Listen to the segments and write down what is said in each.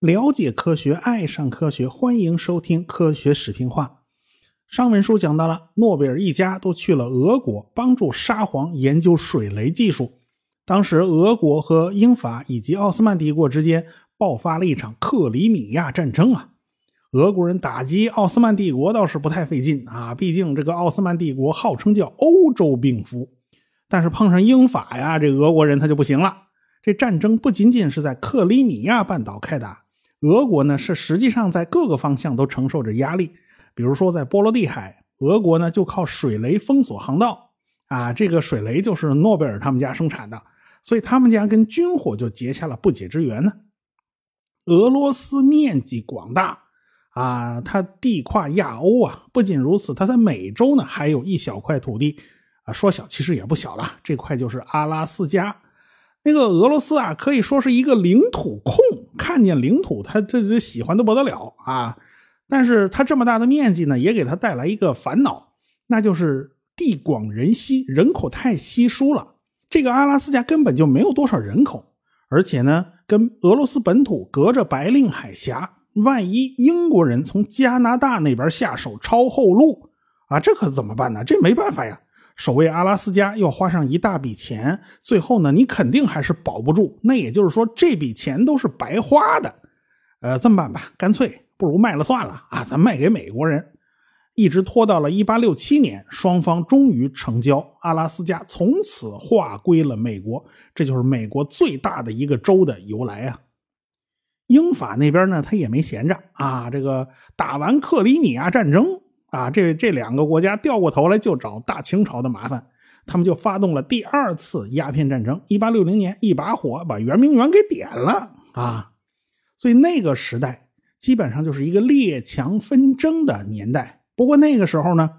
了解科学，爱上科学，欢迎收听《科学史评话》。上文书讲到了，诺贝尔一家都去了俄国，帮助沙皇研究水雷技术。当时，俄国和英法以及奥斯曼帝国之间爆发了一场克里米亚战争啊。俄国人打击奥斯曼帝国倒是不太费劲啊，毕竟这个奥斯曼帝国号称叫欧洲病夫。但是碰上英法呀，这俄国人他就不行了。这战争不仅仅是在克里米亚半岛开打。俄国呢是实际上在各个方向都承受着压力，比如说在波罗的海，俄国呢就靠水雷封锁航道，啊，这个水雷就是诺贝尔他们家生产的，所以他们家跟军火就结下了不解之缘呢。俄罗斯面积广大，啊，它地跨亚欧啊，不仅如此，它在美洲呢还有一小块土地，啊，说小其实也不小了，这块就是阿拉斯加。那个俄罗斯啊，可以说是一个领土控，看见领土他这这喜欢的不得了啊！但是他这么大的面积呢，也给他带来一个烦恼，那就是地广人稀，人口太稀疏了。这个阿拉斯加根本就没有多少人口，而且呢，跟俄罗斯本土隔着白令海峡，万一英国人从加拿大那边下手抄后路啊，这可怎么办呢？这没办法呀。守卫阿拉斯加要花上一大笔钱，最后呢，你肯定还是保不住。那也就是说，这笔钱都是白花的。呃，这么办吧，干脆不如卖了算了啊！咱卖给美国人，一直拖到了1867年，双方终于成交，阿拉斯加从此划归了美国。这就是美国最大的一个州的由来啊。英法那边呢，他也没闲着啊，这个打完克里米亚战争。啊，这这两个国家掉过头来就找大清朝的麻烦，他们就发动了第二次鸦片战争。一八六零年，一把火把圆明园给点了啊！所以那个时代基本上就是一个列强纷争的年代。不过那个时候呢，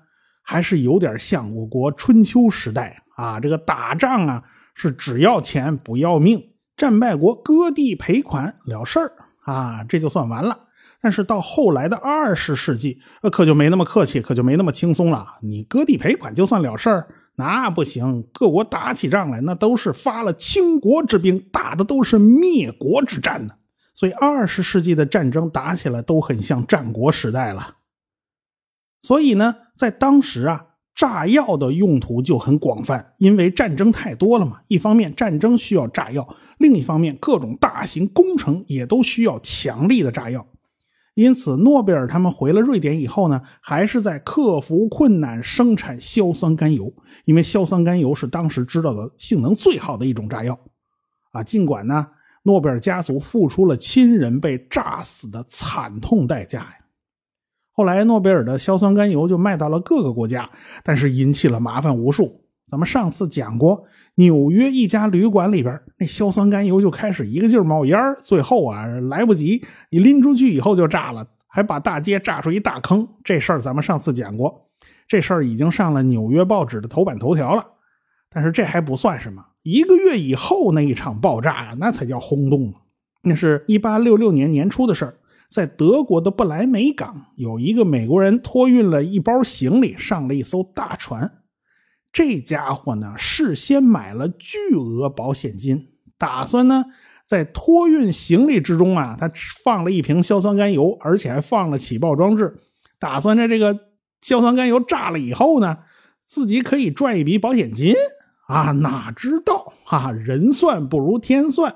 还是有点像我国春秋时代啊，这个打仗啊是只要钱不要命，战败国割地赔款了事儿啊，这就算完了。但是到后来的二十世纪，呃，可就没那么客气，可就没那么轻松了。你割地赔款就算了事儿，那不行。各国打起仗来，那都是发了倾国之兵，打的都是灭国之战呢。所以二十世纪的战争打起来都很像战国时代了。所以呢，在当时啊，炸药的用途就很广泛，因为战争太多了嘛。一方面战争需要炸药，另一方面各种大型工程也都需要强力的炸药。因此，诺贝尔他们回了瑞典以后呢，还是在克服困难生产硝酸甘油，因为硝酸甘油是当时知道的性能最好的一种炸药。啊，尽管呢，诺贝尔家族付出了亲人被炸死的惨痛代价呀。后来，诺贝尔的硝酸甘油就卖到了各个国家，但是引起了麻烦无数。咱们上次讲过，纽约一家旅馆里边那硝酸甘油就开始一个劲儿冒烟最后啊来不及，你拎出去以后就炸了，还把大街炸出一大坑。这事儿咱们上次讲过，这事儿已经上了纽约报纸的头版头条了。但是这还不算什么，一个月以后那一场爆炸呀，那才叫轰动。那是一八六六年年初的事儿，在德国的不来梅港，有一个美国人托运了一包行李，上了一艘大船。这家伙呢，事先买了巨额保险金，打算呢在托运行李之中啊，他放了一瓶硝酸甘油，而且还放了起爆装置，打算在这个硝酸甘油炸了以后呢，自己可以赚一笔保险金啊！哪知道啊，人算不如天算，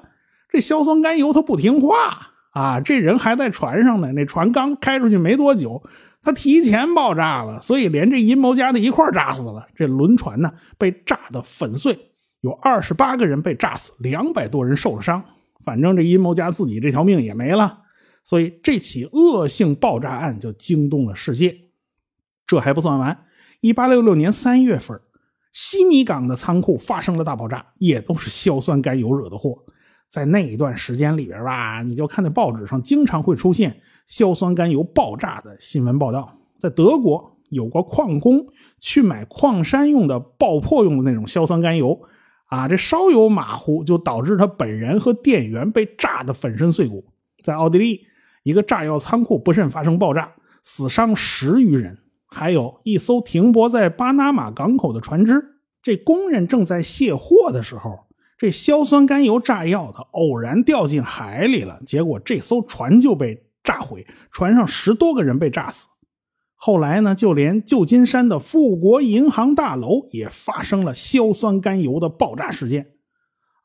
这硝酸甘油它不听话啊！这人还在船上呢，那船刚开出去没多久。他提前爆炸了，所以连这阴谋家的一块炸死了。这轮船呢被炸得粉碎，有二十八个人被炸死，两百多人受了伤。反正这阴谋家自己这条命也没了。所以这起恶性爆炸案就惊动了世界。这还不算完，一八六六年三月份，悉尼港的仓库发生了大爆炸，也都是硝酸甘油惹的祸。在那一段时间里边吧，你就看那报纸上经常会出现硝酸甘油爆炸的新闻报道。在德国，有个矿工去买矿山用的爆破用的那种硝酸甘油，啊，这稍有马虎就导致他本人和店员被炸得粉身碎骨。在奥地利，一个炸药仓库不慎发生爆炸，死伤十余人。还有一艘停泊在巴拿马港口的船只。这工人正在卸货的时候，这硝酸甘油炸药它偶然掉进海里了，结果这艘船就被炸毁，船上十多个人被炸死。后来呢，就连旧金山的富国银行大楼也发生了硝酸甘油的爆炸事件。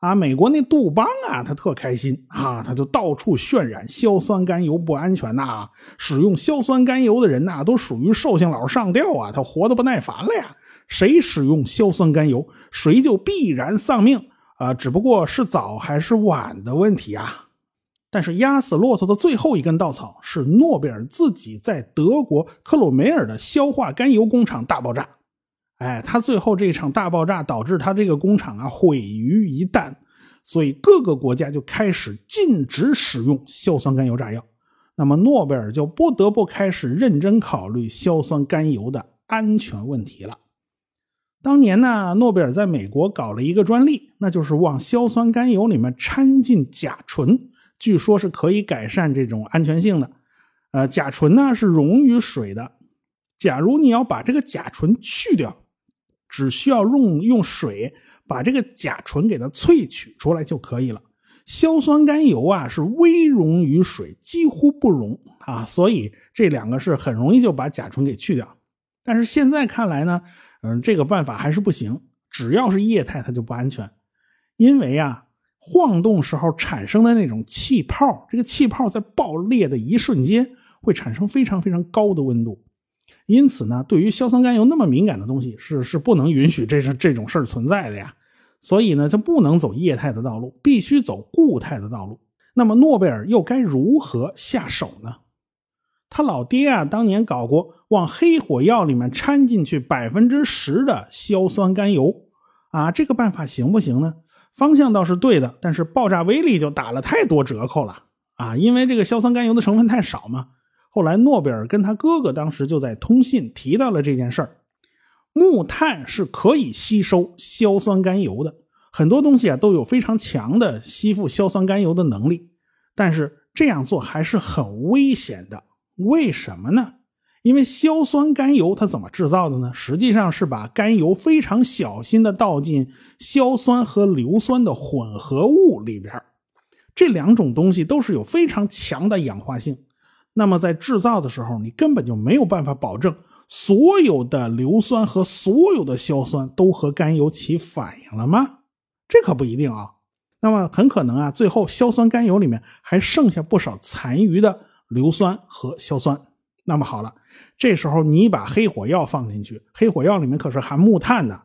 啊，美国那杜邦啊，他特开心啊，他就到处渲染硝酸甘油不安全呐，使用硝酸甘油的人呐，都属于寿星佬上吊啊，他活得不耐烦了呀。谁使用硝酸甘油，谁就必然丧命啊！只不过是早还是晚的问题啊。但是压死骆驼的最后一根稻草是诺贝尔自己在德国克鲁梅尔的硝化甘油工厂大爆炸。哎，他最后这场大爆炸导致他这个工厂啊毁于一旦，所以各个国家就开始禁止使用硝酸甘油炸药。那么诺贝尔就不得不开始认真考虑硝酸甘油的安全问题了。当年呢，诺贝尔在美国搞了一个专利，那就是往硝酸甘油里面掺进甲醇，据说是可以改善这种安全性的。呃，甲醇呢是溶于水的，假如你要把这个甲醇去掉，只需要用用水把这个甲醇给它萃取出来就可以了。硝酸甘油啊是微溶于水，几乎不溶啊，所以这两个是很容易就把甲醇给去掉。但是现在看来呢？嗯，这个办法还是不行。只要是液态，它就不安全，因为啊，晃动时候产生的那种气泡，这个气泡在爆裂的一瞬间会产生非常非常高的温度。因此呢，对于硝酸甘油那么敏感的东西，是是不能允许这是这种事儿存在的呀。所以呢，就不能走液态的道路，必须走固态的道路。那么诺贝尔又该如何下手呢？他老爹啊，当年搞过往黑火药里面掺进去百分之十的硝酸甘油，啊，这个办法行不行呢？方向倒是对的，但是爆炸威力就打了太多折扣了啊！因为这个硝酸甘油的成分太少嘛。后来诺贝尔跟他哥哥当时就在通信提到了这件事儿，木炭是可以吸收硝酸甘油的，很多东西啊都有非常强的吸附硝酸甘油的能力，但是这样做还是很危险的。为什么呢？因为硝酸甘油它怎么制造的呢？实际上是把甘油非常小心的倒进硝酸和硫酸的混合物里边，这两种东西都是有非常强的氧化性。那么在制造的时候，你根本就没有办法保证所有的硫酸和所有的硝酸都和甘油起反应了吗？这可不一定啊。那么很可能啊，最后硝酸甘油里面还剩下不少残余的。硫酸和硝酸，那么好了，这时候你把黑火药放进去，黑火药里面可是含木炭的，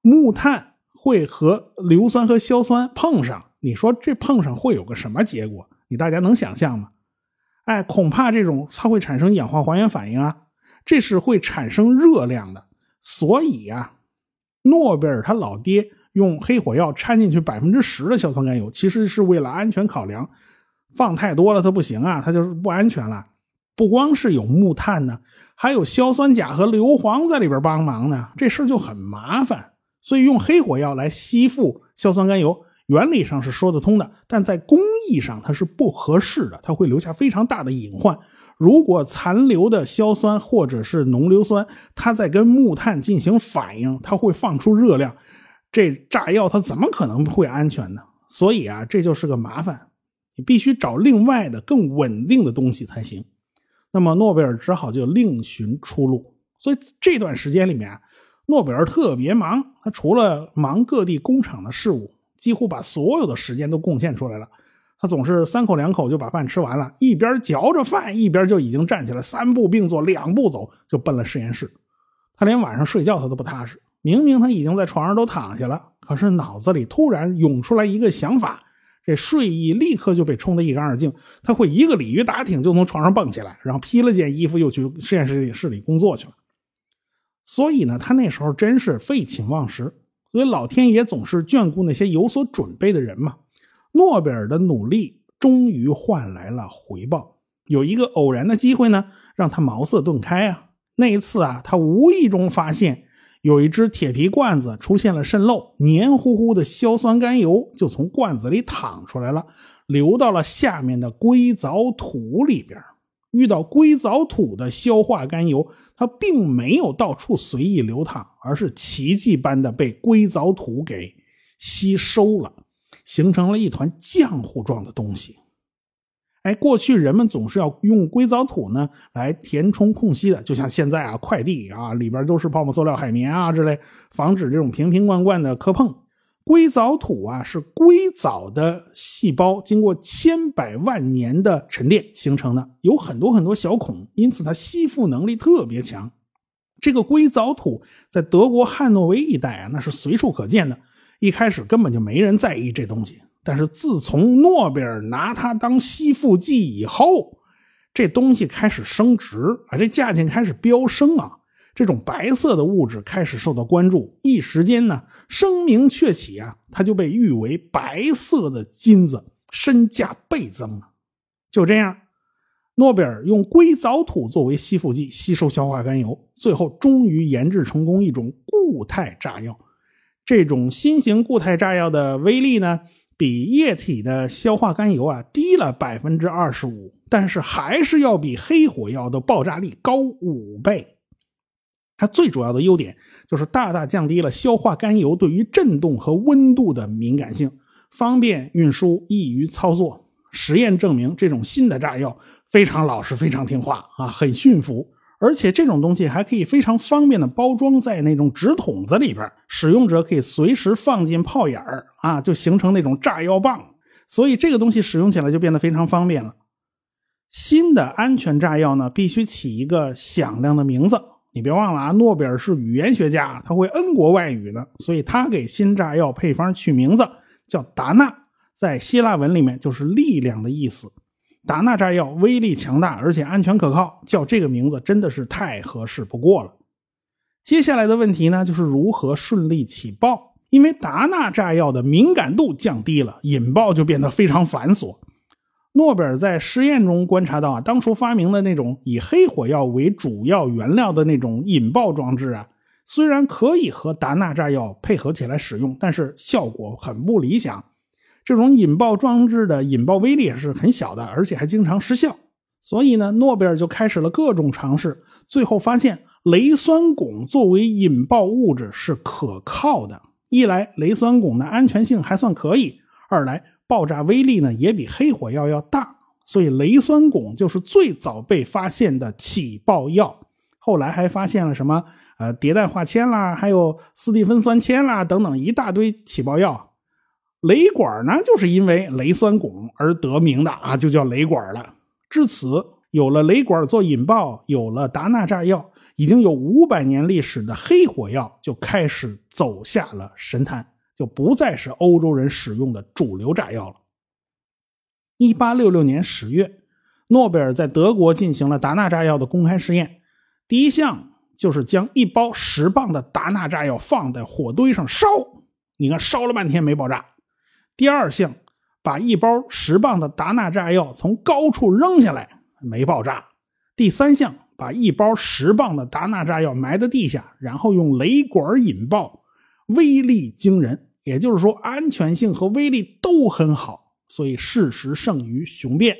木炭会和硫酸和硝酸碰上，你说这碰上会有个什么结果？你大家能想象吗？哎，恐怕这种它会产生氧化还原反应啊，这是会产生热量的。所以呀，诺贝尔他老爹用黑火药掺进去百分之十的硝酸甘油，其实是为了安全考量。放太多了，它不行啊，它就是不安全了。不光是有木炭呢，还有硝酸钾和硫磺在里边帮忙呢，这事就很麻烦。所以用黑火药来吸附硝酸甘油，原理上是说得通的，但在工艺上它是不合适的，它会留下非常大的隐患。如果残留的硝酸或者是浓硫酸，它在跟木炭进行反应，它会放出热量，这炸药它怎么可能会安全呢？所以啊，这就是个麻烦。你必须找另外的更稳定的东西才行。那么诺贝尔只好就另寻出路。所以这段时间里面啊，诺贝尔特别忙。他除了忙各地工厂的事务，几乎把所有的时间都贡献出来了。他总是三口两口就把饭吃完了，一边嚼着饭，一边就已经站起来，三步并作两步走，就奔了实验室。他连晚上睡觉他都不踏实。明明他已经在床上都躺下了，可是脑子里突然涌出来一个想法。这睡意立刻就被冲得一干二净，他会一个鲤鱼打挺就从床上蹦起来，然后披了件衣服又去实验室里室里工作去了。所以呢，他那时候真是废寝忘食。所以老天爷总是眷顾那些有所准备的人嘛。诺贝尔的努力终于换来了回报，有一个偶然的机会呢，让他茅塞顿开啊。那一次啊，他无意中发现。有一只铁皮罐子出现了渗漏，黏糊糊的硝酸甘油就从罐子里淌出来了，流到了下面的硅藻土里边。遇到硅藻土的硝化甘油，它并没有到处随意流淌，而是奇迹般的被硅藻土给吸收了，形成了一团浆糊状的东西。哎，过去人们总是要用硅藻土呢来填充空隙的，就像现在啊，快递啊里边都是泡沫塑料、海绵啊之类，防止这种瓶瓶罐罐的磕碰。硅藻土啊是硅藻的细胞经过千百万年的沉淀形成的，有很多很多小孔，因此它吸附能力特别强。这个硅藻土在德国汉诺威一带啊，那是随处可见的。一开始根本就没人在意这东西。但是自从诺贝尔拿它当吸附剂以后，这东西开始升值啊，这价钱开始飙升啊，这种白色的物质开始受到关注，一时间呢声名鹊起啊，它就被誉为白色的金子，身价倍增了。就这样，诺贝尔用硅藻土作为吸附剂吸收硝化甘油，最后终于研制成功一种固态炸药。这种新型固态炸药的威力呢？比液体的硝化甘油啊低了百分之二十五，但是还是要比黑火药的爆炸力高五倍。它最主要的优点就是大大降低了硝化甘油对于震动和温度的敏感性，方便运输，易于操作。实验证明，这种新的炸药非常老实，非常听话啊，很驯服。而且这种东西还可以非常方便的包装在那种纸筒子里边，使用者可以随时放进炮眼儿啊，就形成那种炸药棒。所以这个东西使用起来就变得非常方便了。新的安全炸药呢，必须起一个响亮的名字。你别忘了啊，诺贝尔是语言学家，他会 N 国外语的，所以他给新炸药配方取名字叫达纳，在希腊文里面就是力量的意思。达纳炸药威力强大，而且安全可靠，叫这个名字真的是太合适不过了。接下来的问题呢，就是如何顺利起爆？因为达纳炸药的敏感度降低了，引爆就变得非常繁琐。诺贝尔在实验中观察到啊，当初发明的那种以黑火药为主要原料的那种引爆装置啊，虽然可以和达纳炸药配合起来使用，但是效果很不理想。这种引爆装置的引爆威力也是很小的，而且还经常失效。所以呢，诺贝尔就开始了各种尝试，最后发现雷酸汞作为引爆物质是可靠的。一来，雷酸汞的安全性还算可以；二来，爆炸威力呢也比黑火药要大。所以，雷酸汞就是最早被发现的起爆药。后来还发现了什么？呃，迭代化铅啦，还有斯蒂芬酸铅啦，等等一大堆起爆药。雷管呢，就是因为雷酸汞而得名的啊，就叫雷管了。至此，有了雷管做引爆，有了达纳炸药，已经有五百年历史的黑火药就开始走下了神坛，就不再是欧洲人使用的主流炸药了。一八六六年十月，诺贝尔在德国进行了达纳炸药的公开试验，第一项就是将一包十磅的达纳炸药放在火堆上烧，你看烧了半天没爆炸。第二项，把一包十磅的达纳炸药从高处扔下来，没爆炸。第三项，把一包十磅的达纳炸药埋在地下，然后用雷管引爆，威力惊人。也就是说，安全性和威力都很好。所以事实胜于雄辩。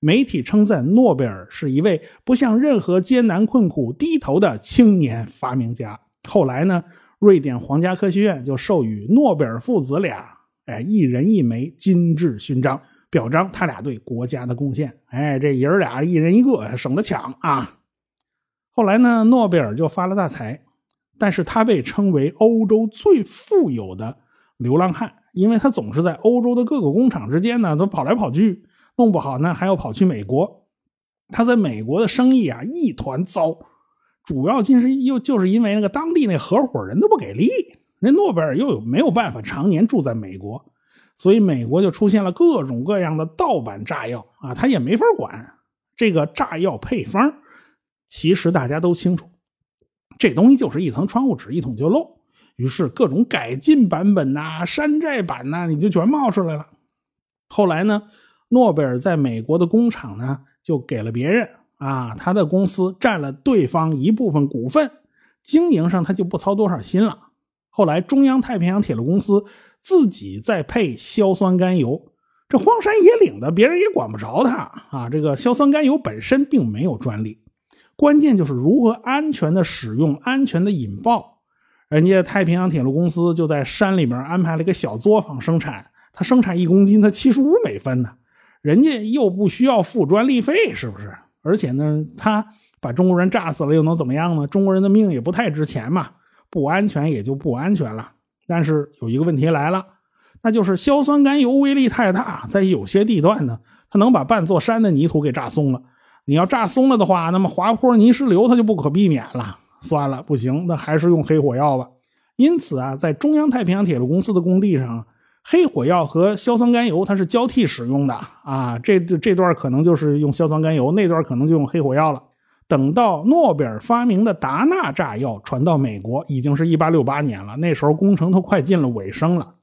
媒体称赞诺贝尔是一位不向任何艰难困苦低头的青年发明家。后来呢，瑞典皇家科学院就授予诺贝尔父子俩。哎，一人一枚金质勋章，表彰他俩对国家的贡献。哎，这爷儿俩一人一个，省得抢啊。后来呢，诺贝尔就发了大财，但是他被称为欧洲最富有的流浪汉，因为他总是在欧洲的各个工厂之间呢都跑来跑去，弄不好呢还要跑去美国。他在美国的生意啊一团糟，主要就是又就是因为那个当地那合伙人都不给力。那诺贝尔又有没有办法常年住在美国，所以美国就出现了各种各样的盗版炸药啊，他也没法管这个炸药配方。其实大家都清楚，这东西就是一层窗户纸，一捅就漏。于是各种改进版本呐、山寨版呐，你就全冒出来了。后来呢，诺贝尔在美国的工厂呢，就给了别人啊，他的公司占了对方一部分股份，经营上他就不操多少心了。后来，中央太平洋铁路公司自己再配硝酸甘油，这荒山野岭的，别人也管不着他啊。这个硝酸甘油本身并没有专利，关键就是如何安全的使用、安全的引爆。人家太平洋铁路公司就在山里面安排了一个小作坊生产，它生产一公斤才七十五美分呢，人家又不需要付专利费，是不是？而且呢，他把中国人炸死了又能怎么样呢？中国人的命也不太值钱嘛，不安全也就不安全了。但是有一个问题来了。那就是硝酸甘油威力太大，在有些地段呢，它能把半座山的泥土给炸松了。你要炸松了的话，那么滑坡泥石流它就不可避免了。算了，不行，那还是用黑火药吧。因此啊，在中央太平洋铁路公司的工地上，黑火药和硝酸甘油它是交替使用的啊。这这段可能就是用硝酸甘油，那段可能就用黑火药了。等到诺贝尔发明的达纳炸药传到美国，已经是一八六八年了，那时候工程都快进了尾声了。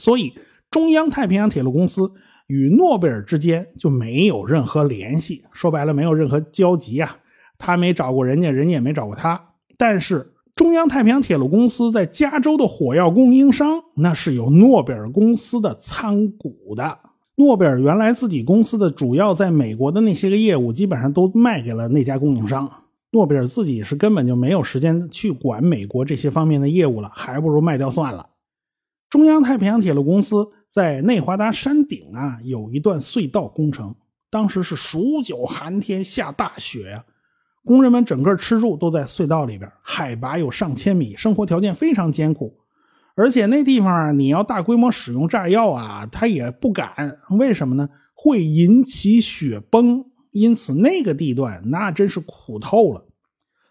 所以，中央太平洋铁路公司与诺贝尔之间就没有任何联系，说白了，没有任何交集啊。他没找过人家，人家也没找过他。但是，中央太平洋铁路公司在加州的火药供应商，那是有诺贝尔公司的参股的。诺贝尔原来自己公司的主要在美国的那些个业务，基本上都卖给了那家供应商。诺贝尔自己是根本就没有时间去管美国这些方面的业务了，还不如卖掉算了。中央太平洋铁路公司在内华达山顶啊，有一段隧道工程。当时是数九寒天，下大雪呀，工人们整个吃住都在隧道里边，海拔有上千米，生活条件非常艰苦。而且那地方你要大规模使用炸药啊，他也不敢。为什么呢？会引起雪崩。因此那个地段那真是苦透了。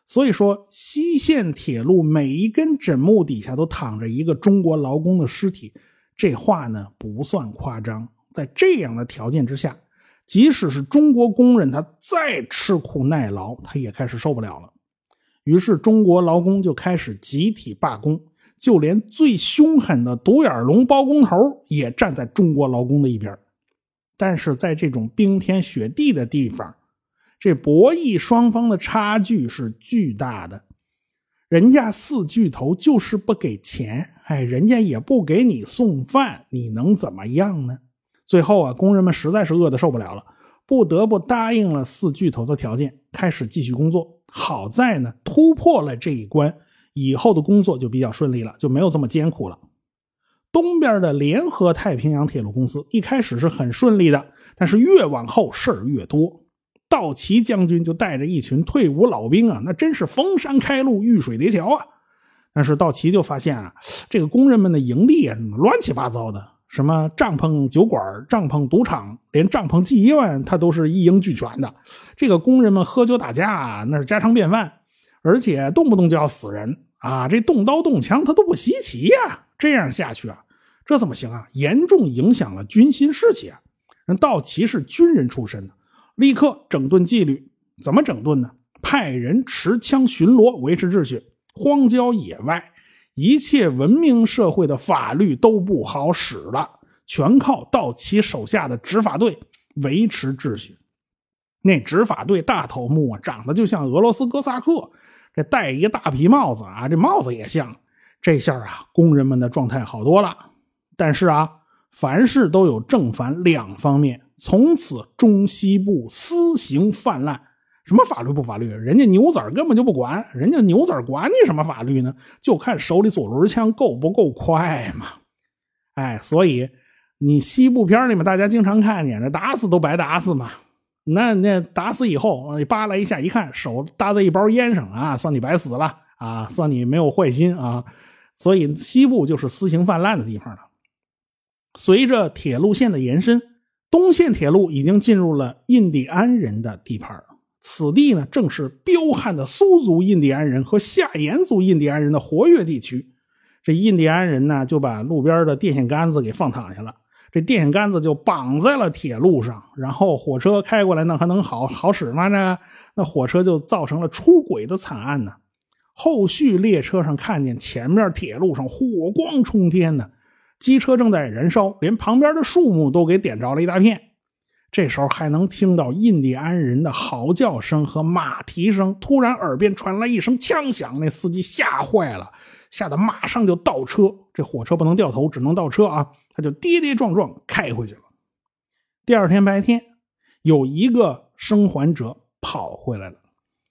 所以说，西线铁路每一根枕木底下都躺着一个中国劳工的尸体，这话呢不算夸张。在这样的条件之下，即使是中国工人，他再吃苦耐劳，他也开始受不了了。于是，中国劳工就开始集体罢工，就连最凶狠的独眼龙包工头也站在中国劳工的一边。但是在这种冰天雪地的地方，这博弈双方的差距是巨大的，人家四巨头就是不给钱，哎，人家也不给你送饭，你能怎么样呢？最后啊，工人们实在是饿得受不了了，不得不答应了四巨头的条件，开始继续工作。好在呢，突破了这一关，以后的工作就比较顺利了，就没有这么艰苦了。东边的联合太平洋铁路公司一开始是很顺利的，但是越往后事儿越多。道奇将军就带着一群退伍老兵啊，那真是逢山开路，遇水叠桥啊。但是道奇就发现啊，这个工人们的营地啊，乱七八糟的，什么帐篷、酒馆、帐篷、赌场，连帐篷妓院，他都是一应俱全的。这个工人们喝酒打架，那是家常便饭，而且动不动就要死人啊，这动刀动枪他都不稀奇呀。这样下去啊，这怎么行啊？严重影响了军心士气啊。人道奇是军人出身的。立刻整顿纪律，怎么整顿呢？派人持枪巡逻，维持秩序。荒郊野外，一切文明社会的法律都不好使了，全靠道奇手下的执法队维持秩序。那执法队大头目啊，长得就像俄罗斯哥萨克，这戴一大皮帽子啊，这帽子也像。这下啊，工人们的状态好多了。但是啊，凡事都有正反两方面。从此中西部私刑泛滥，什么法律不法律？人家牛仔根本就不管，人家牛仔管你什么法律呢？就看手里左轮枪够不够快嘛。哎，所以你西部片里面大家经常看见，这打死都白打死嘛。那那打死以后，扒拉一下一看，手搭在一包烟上啊，算你白死了啊，算你没有坏心啊。所以西部就是私刑泛滥的地方了。随着铁路线的延伸。东线铁路已经进入了印第安人的地盘此地呢正是彪悍的苏族印第安人和夏延族印第安人的活跃地区。这印第安人呢就把路边的电线杆子给放躺下了，这电线杆子就绑在了铁路上，然后火车开过来那还能好好使吗？呢？那火车就造成了出轨的惨案呢。后续列车上看见前面铁路上火光冲天呢。机车正在燃烧，连旁边的树木都给点着了一大片。这时候还能听到印第安人的嚎叫声和马蹄声。突然，耳边传来一声枪响，那司机吓坏了，吓得马上就倒车。这火车不能掉头，只能倒车啊！他就跌跌撞撞开回去了。第二天白天，有一个生还者跑回来了，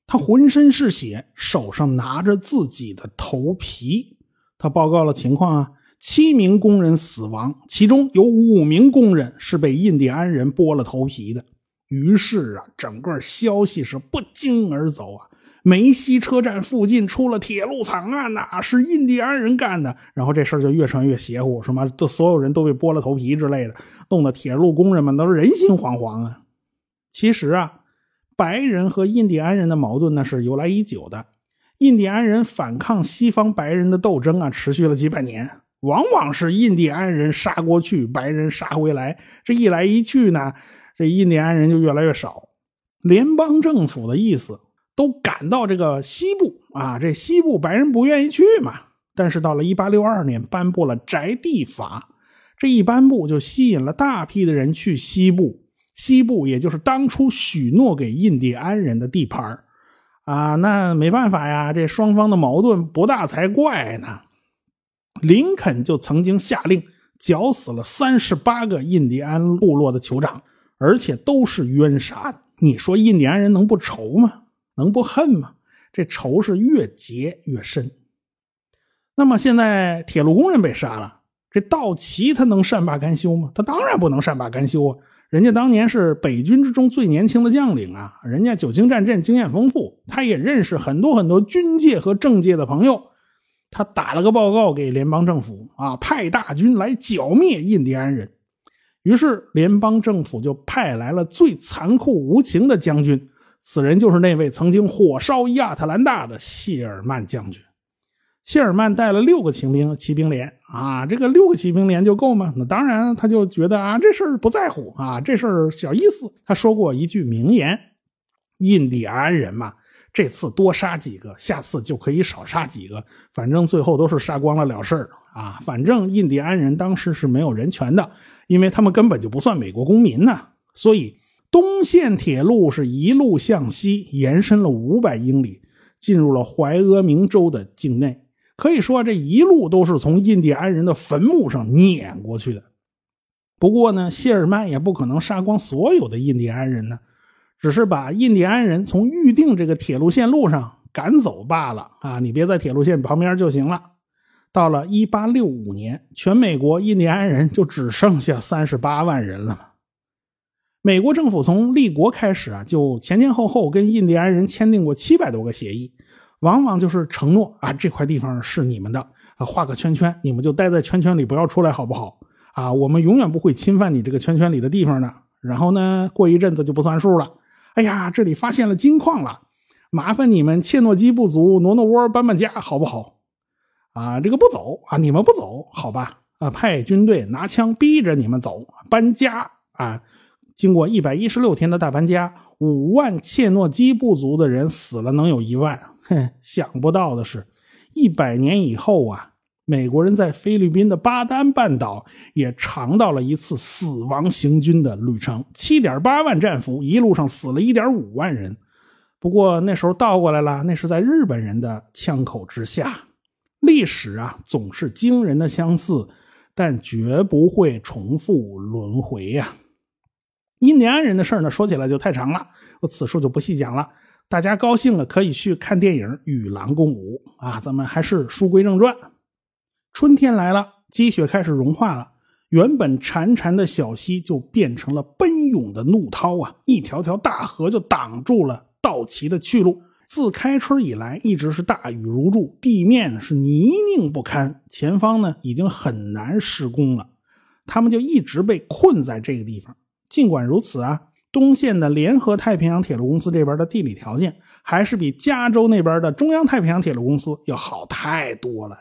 他浑身是血，手上拿着自己的头皮。他报告了情况啊，七名工人死亡，其中有五名工人是被印第安人剥了头皮的。于是啊，整个消息是不胫而走啊。梅西车站附近出了铁路惨案呐，是印第安人干的。然后这事儿就越传越邪乎，什么都所有人都被剥了头皮之类的，弄得铁路工人们都人心惶惶啊。其实啊，白人和印第安人的矛盾呢是由来已久的。印第安人反抗西方白人的斗争啊，持续了几百年，往往是印第安人杀过去，白人杀回来，这一来一去呢，这印第安人就越来越少。联邦政府的意思。都赶到这个西部啊，这西部白人不愿意去嘛。但是到了1862年，颁布了宅地法，这一颁布就吸引了大批的人去西部。西部也就是当初许诺给印第安人的地盘啊。那没办法呀，这双方的矛盾不大才怪呢。林肯就曾经下令绞死了三十八个印第安部落的酋长，而且都是冤杀的。你说印第安人能不愁吗？能不恨吗？这仇是越结越深。那么现在铁路工人被杀了，这道奇他能善罢甘休吗？他当然不能善罢甘休啊！人家当年是北军之中最年轻的将领啊，人家久经战阵，经验丰富，他也认识很多很多军界和政界的朋友。他打了个报告给联邦政府啊，派大军来剿灭印第安人。于是联邦政府就派来了最残酷无情的将军。此人就是那位曾经火烧亚特兰大的谢尔曼将军。谢尔曼带了六个骑兵骑兵连啊，这个六个骑兵连就够吗？那当然，他就觉得啊，这事儿不在乎啊，这事儿小意思。他说过一句名言：“印第安人嘛，这次多杀几个，下次就可以少杀几个，反正最后都是杀光了了事儿啊。反正印第安人当时是没有人权的，因为他们根本就不算美国公民呢，所以。”东线铁路是一路向西延伸了五百英里，进入了怀俄明州的境内。可以说，这一路都是从印第安人的坟墓上碾过去的。不过呢，谢尔曼也不可能杀光所有的印第安人呢，只是把印第安人从预定这个铁路线路上赶走罢了。啊，你别在铁路线旁边就行了。到了一八六五年，全美国印第安人就只剩下三十八万人了。美国政府从立国开始啊，就前前后后跟印第安人签订过七百多个协议，往往就是承诺啊，这块地方是你们的啊，画个圈圈，你们就待在圈圈里，不要出来，好不好？啊，我们永远不会侵犯你这个圈圈里的地方的。然后呢，过一阵子就不算数了。哎呀，这里发现了金矿了，麻烦你们切诺基部族挪挪窝，搬搬家，好不好？啊，这个不走啊，你们不走，好吧？啊，派军队拿枪逼着你们走，搬家啊。经过一百一十六天的大搬家，五万切诺基部族的人死了，能有一万。哼，想不到的是，一百年以后啊，美国人在菲律宾的巴丹半岛也尝到了一次死亡行军的旅程。七点八万战俘，一路上死了一点五万人。不过那时候倒过来了，那是在日本人的枪口之下。历史啊，总是惊人的相似，但绝不会重复轮回呀。印第安人的事儿呢，说起来就太长了，我此处就不细讲了。大家高兴了可以去看电影《与狼共舞》啊。咱们还是书归正传。春天来了，积雪开始融化了，原本潺潺的小溪就变成了奔涌的怒涛啊！一条条大河就挡住了道奇的去路。自开春以来，一直是大雨如注，地面是泥泞不堪，前方呢已经很难施工了，他们就一直被困在这个地方。尽管如此啊，东线的联合太平洋铁路公司这边的地理条件还是比加州那边的中央太平洋铁路公司要好太多了。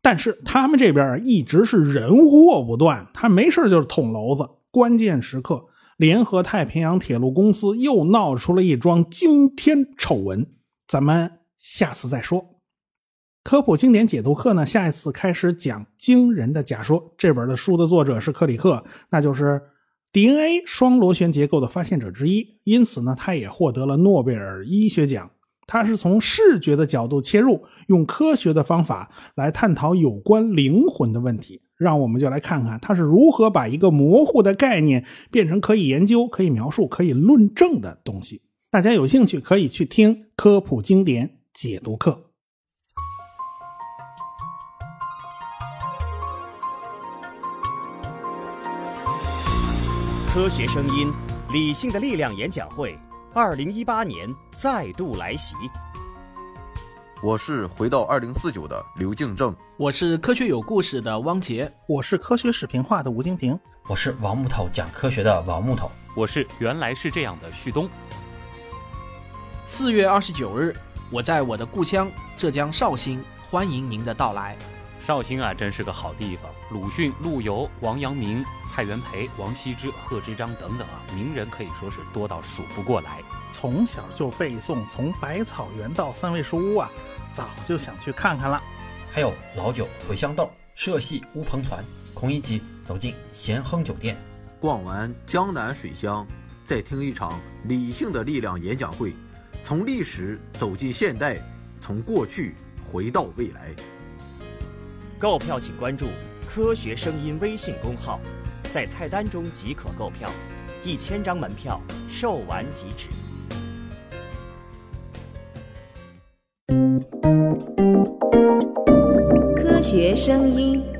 但是他们这边一直是人祸不断，他没事就是捅娄子。关键时刻，联合太平洋铁路公司又闹出了一桩惊天丑闻。咱们下次再说。科普经典解读课呢，下一次开始讲惊人的假说。这本的书的作者是克里克，那就是。DNA 双螺旋结构的发现者之一，因此呢，他也获得了诺贝尔医学奖。他是从视觉的角度切入，用科学的方法来探讨有关灵魂的问题，让我们就来看看他是如何把一个模糊的概念变成可以研究、可以描述、可以论证的东西。大家有兴趣可以去听科普经典解读课。科学声音，理性的力量演讲会，二零一八年再度来袭。我是回到二零四九的刘敬正，我是科学有故事的汪杰，我是科学史评化的吴京平，我是王木头讲科学的王木头，我是原来是这样的旭东。四月二十九日，我在我的故乡浙江绍兴，欢迎您的到来。绍兴啊，真是个好地方。鲁迅、陆游、王阳明、蔡元培、王羲之、贺知章等等啊，名人可以说是多到数不过来。从小就背诵，从百草园到三味书屋啊，早就想去看看了。还有老酒、茴香豆、社戏、乌篷船，孔乙己走进咸亨酒店，逛完江南水乡，再听一场理性的力量演讲会，从历史走进现代，从过去回到未来。购票请关注“科学声音”微信公号，在菜单中即可购票，一千张门票售完即止。科学声音。